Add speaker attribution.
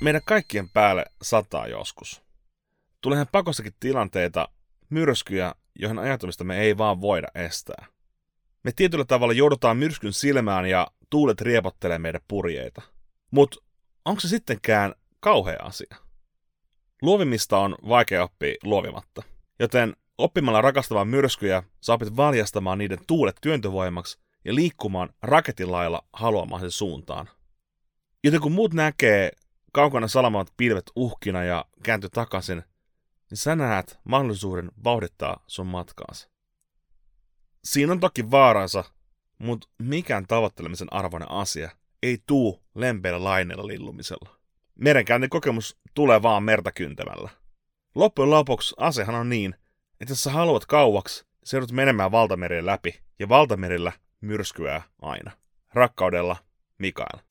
Speaker 1: Meidän kaikkien päälle sataa joskus. Tuleehan pakostakin tilanteita, myrskyjä, joihin ajatumista me ei vaan voida estää. Me tietyllä tavalla joudutaan myrskyn silmään ja tuulet riepottelee meidän purjeita. Mutta onko se sittenkään kauhea asia? Luovimista on vaikea oppia luovimatta, joten oppimalla rakastamaan myrskyjä sä opit valjastamaan niiden tuulet työntövoimaksi ja liikkumaan raketin lailla haluamaan suuntaan. Joten kun muut näkee kaukana salamaat pilvet uhkina ja kääntyy takaisin, niin sä näet mahdollisuuden vauhdittaa sun matkaansa. Siinä on toki vaaransa, mutta mikään tavoittelemisen arvoinen asia ei tuu lempeillä laineilla lillumisella. Merenkäynnin kokemus tulee vaan merta kyntämällä. Loppujen lopuksi asehan on niin, että jos sä haluat kauaksi, sä joudut menemään valtamerien läpi, ja valtamerillä myrskyää aina. Rakkaudella, Mikael.